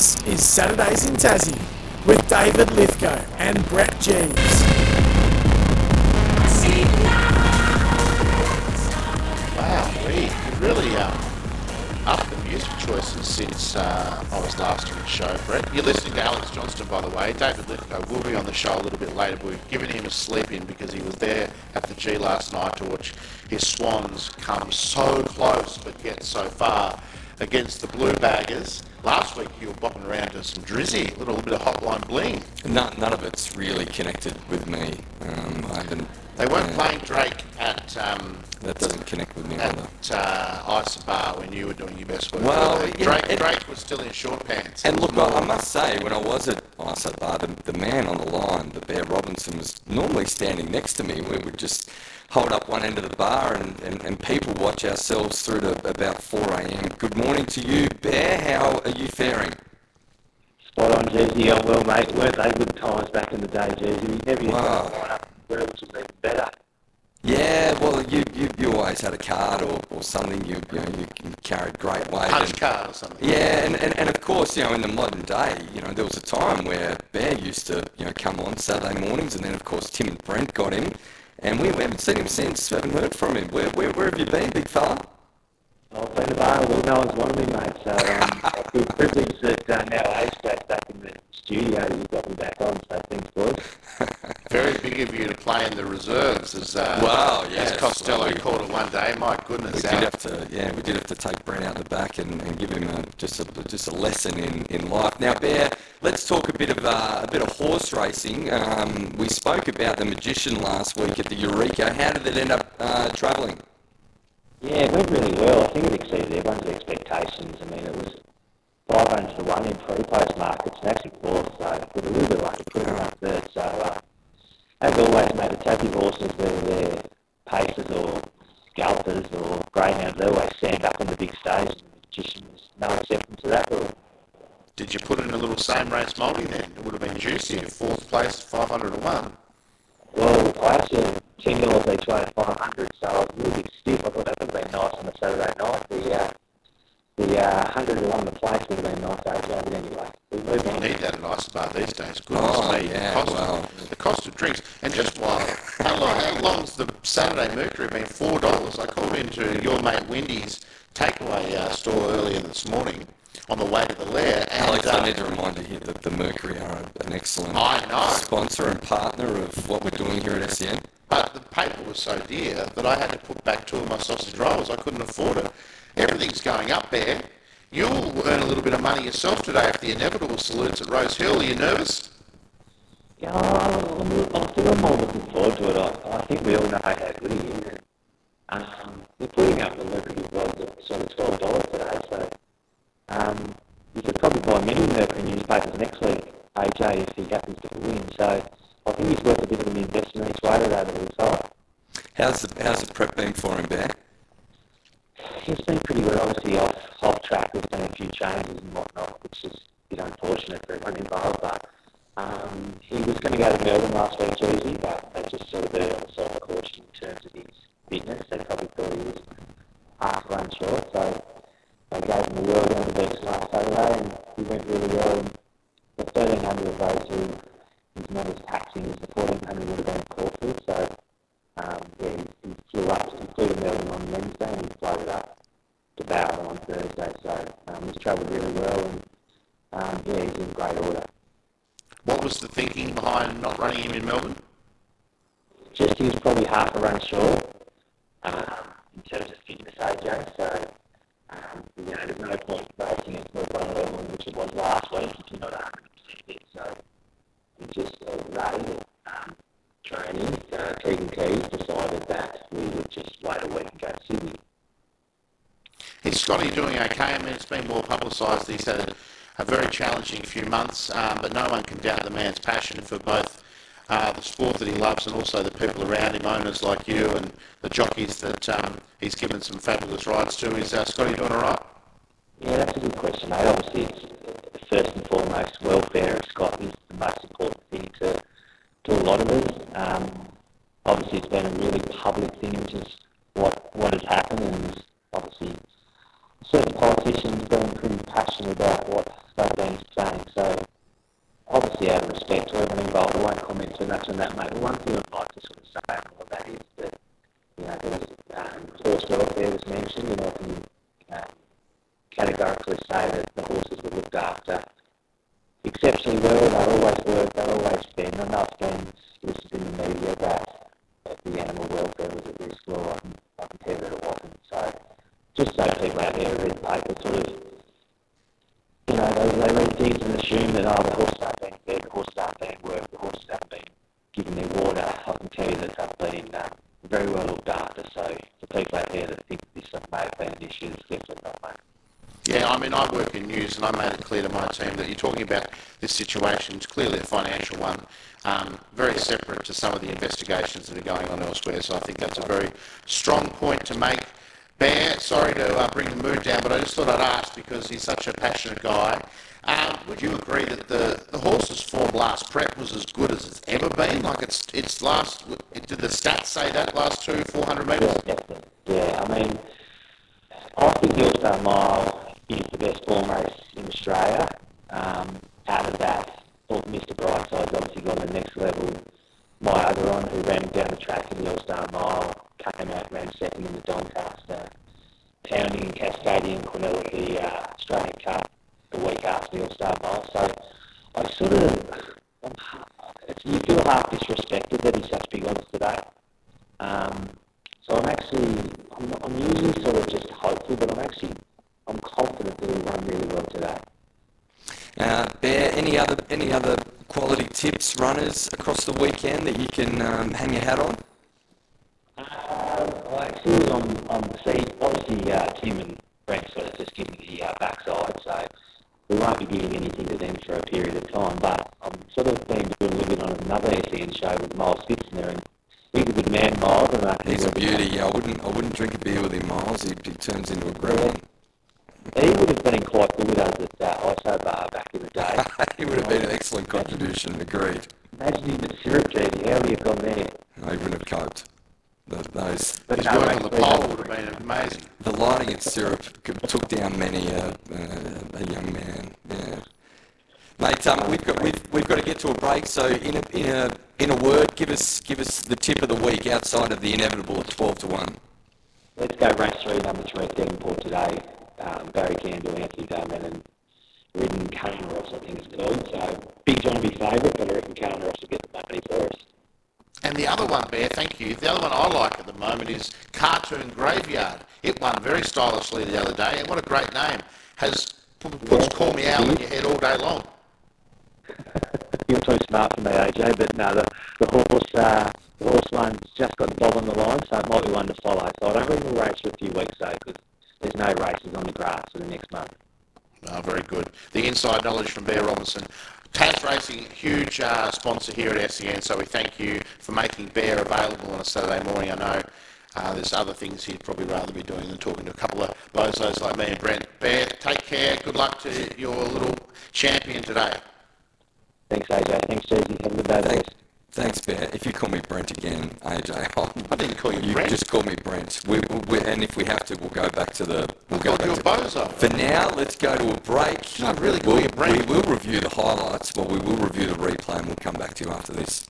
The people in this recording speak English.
This is Saturdays in Tassie with David Lithgow and Brett Jeeves. Wow, we really um, upped the music choices since uh, I was last on the show, Brett. You're listening to Alex Johnston, by the way. David Lithgow will be on the show a little bit later. But we've given him a sleep in because he was there at the G last night to watch his Swans come so close but get so far against the Blue Baggers. Last week you were bopping around to some drizzy, a little bit of hotline bling. None, none of it's really connected with me. Um, I haven't. They weren't yeah, playing Drake at um, That doesn't connect with me either. at uh, Isobar when you were doing your best work. Well, yeah, Drake, it- Drake was still in short pants. And look, I, I must say, when I was at Isobar, the, the man on the line, the Bear Robinson, was normally standing next to me. We would just hold up one end of the bar and, and, and people watch ourselves through to about 4 a.m. Good morning to you, Bear. How are you faring? Spot on, Jersey. I'm well, mate. Weren't they good times back in the day, Jersey? Never used Wow. to line up where it was even better. Yeah, well, you, you, you always had a card or, or something. You, you, know, you carried great weight. punch and- card or something. Yeah, and, and, and of course, you know, in the modern day, you know, there was a time where Bear used to, you know, come on Saturday mornings, and then of course Tim and Brent got him, and we, we haven't seen him since. We haven't heard from him. Where, where, where have you been, big fella? I've been to bar, well, no one's wanted me, mate. So um, I feel privileged that uh, now age back back in the studio, you've got me back on, so thanks, boys. Very big of you to play in the reserves, as uh, Wow, as yes. Costello Well, we- called it one day. My goodness, We did have to, yeah, we did have to take Brent out the back and, and give him a, just a just a lesson in, in life. Now, Bear, let's talk a bit of uh, a bit of horse racing. Um, we spoke about the Magician last week at the Eureka. How did it end up uh, travelling? Yeah, it went really well. I think it exceeded everyone's expectations. I mean, it was five runs to one in pre-post markets, and actually fourth, so with a little bit of luck, it could have run third. So, as always, mate, the tappy horses, whether they're paces or scalpers or greyhounds, they always stand up on the big stage, and the magician was no exception to that rule. Did you put in a little same race multi then? It would have been juicy. in Fourth place, 500 to 1. Well, I actually had ten dollars each way five hundred, so I was a little bit stiff. I thought that would have been nice on a Saturday night. The uh, the uh, hundred to one the place would have been nice over there, but anyway, we move You on. need that at Ice Bar these days. Goodness Oh, me. yeah, the, cost well. of, the cost of drinks. And just while, how long, how long's the Saturday Mercury been? $4. I called into your mate Wendy's takeaway uh, store earlier this morning on the way to the lair. And, Alex, uh, I need to remind you here that the Mercury are an excellent I know. sponsor and partner of what we're doing here at SEN. But the paper was so dear that I had to put back two of my sausage rolls. I couldn't afford it. Everything's going up there. You'll earn a little bit of money yourself today if the inevitable salutes at Rosehill. Are you nervous? Yeah, I'm, I think I'm more looking forward to it. I, I think we all know how good he is. Um, we're putting up the lucrative odds at sort of twelve dollars today, so um, you could probably buy many Mercury newspapers next week, AJ, if he happens to win. So I think he's worth a bit of an investment each way today that he's high. How's the how's the prep been for him, Bear? He's been pretty good, obviously off off track. There's been a few changes and whatnot, which is a bit unfortunate for everyone involved. But um, he was going to go to Melbourne last week, Tuesday, but they just sort of erred on the side of caution in terms of his fitness. They probably thought he was half run short, so they gave him the world on the beach last Saturday, and he went really well. And the 1300 of those who he's not as taxing as the 1400 would have been Caulfield, so um, yeah, he, he flew up, he flew to Melbourne on Wednesday and he floated up to Barrow on Thursday. So um, he's travelled really well and um, yeah, he's in great order. What was the thinking behind not running him in Melbourne? Just he was probably half a run short um, in terms of fitness, AJ. So um, you know, there's no point racing at the one level, which it was last week if you're not 100% fit. So he just uh, Ray, um, training, uh, Keegan Keys decided that we would just wait a week and go to Sydney. Is Scotty doing okay? I mean, it's been more publicised. He's had a, a very challenging few months, um, but no one can doubt the man's passion for both uh, the sport that he loves and also the people around him, owners like you and the jockeys that um, he's given some fabulous rides to. Is uh, Scotty doing all right? Yeah, that's a good question, mate. Obviously, it's first and foremost, welfare of Scott is the most important thing to, to a lot of us. Um, obviously, it's been a really public thing, is what, what has happened, and obviously, certain politicians being pretty passionate about what Sardine's saying. So obviously out of respect to everyone involved, I won't comment too much on that, mate. But one thing I'd like to sort of say on all that is that, you know, there was um, horse welfare was mentioned, and I can um, categorically say that the horses were looked after exceptionally well. They always were, they always been. I know it's been listed in the media that, the animal welfare was at risk, or I I can tell that it wasn't. So just so people out there read the paper sort of you know, they, they read things and assume that, oh, the horses aren't being fed, the horses aren't being worked, the horses aren't being given their water. I can tell you that they've been uh, very well looked after. So for people out there that think this may have been an issue, it's definitely not, mate. Yeah, I mean, I work in news, and I made it clear to my team that you're talking about this situation. It's clearly a financial one, um, very separate to some of the investigations that are going on elsewhere. So I think that's a very strong point to make. Bear, sorry to uh, bring the mood down, but I just thought I'd ask because he's such a passionate guy. Um, would you agree that the, the horse's form last prep was as good as it's ever been? Like it's it's last, did the stats say that last two, 400 metres? Yeah, definitely. Yeah, I mean, I think All-Star Mile is the best form race in Australia. Um, out of that, well, Mr. Brightside's obviously gone to the next level. My other one, who ran down the track in All-Star Mile, came out, ran second in the Doncaster. Towning and Cascadian Cornell at the uh, Australian Cup the week after the All-Star Mile. So I sort of, you feel half disrespected that he's such big odds today. Um, so I'm actually, I'm, I'm usually sort of just hopeful, but I'm actually, I'm confident that he'll run really well today. Uh, Bear, any other any other quality tips runners across the weekend that you can um, hang your hat on? I actually was on, on see, obviously uh, Tim and Brent sort of just giving the uh, backside, so we won't be giving anything to them for a period of time, but I'm sort of been doing a little bit on another SEN show with Miles Fitzner, and he's a good man, Miles, and I He's a beauty. Yeah, I wouldn't I wouldn't drink a beer with him, Miles. He, he turns into a gremlin. He would have been quite good with us at uh, Isobar back in the day. he would have been an excellent contribution. Agreed. Imagine him at Syrup Jersey, how would he have gone there? I wouldn't have coped. The, those His work on the pole would have been amazing. the lighting in syrup c- took down many a, uh, a young man. Yeah. Mate, um, we've got we've, we've got to get to a break. So in a in a in a word, give us give us the tip of the week outside of the inevitable at twelve to one. Let's go race three, number three Devonport today. Um, Barry Campbell, Anthony Bowman, and ridden Ross, I think it's called. So Big John will be favourite, but I reckon Kane Ross will get the money for us. And the other one, Bear, thank you. The other one I like at the moment is Cartoon Graveyard. It won very stylishly the other day, and what a great name. Has puts Call Me Out in your head all day long. You're too smart for me, AJ, but no, the, the horse, uh, the horse one's just got Bob on the line, so it might be one to follow. So I don't reckon we'll race for a few weeks though, because there's no races on the grass for the next month. Oh, very good. The inside knowledge from Bear Robinson. Tasracing, huge uh, sponsor here at SEN, so we thank you for making Bear available on a Saturday morning. I know uh, there's other things he'd probably rather be doing than talking to a couple of bozos like me and Brent. Bear, take care. Good luck to your little champion today. Thanks, AJ. Thanks, Jersey. Have a good day. Thanks, thanks, Bear. If you call me Brent again, AJ, I'll, I didn't call you you Brent. just call me Brent. We, we, and if we have to, we'll go back to the. We'll I go called you a back to bozo. For now, let's go to a break. No, really we'll. We will review the highlights, but we will review the replay and we'll come back to you after this.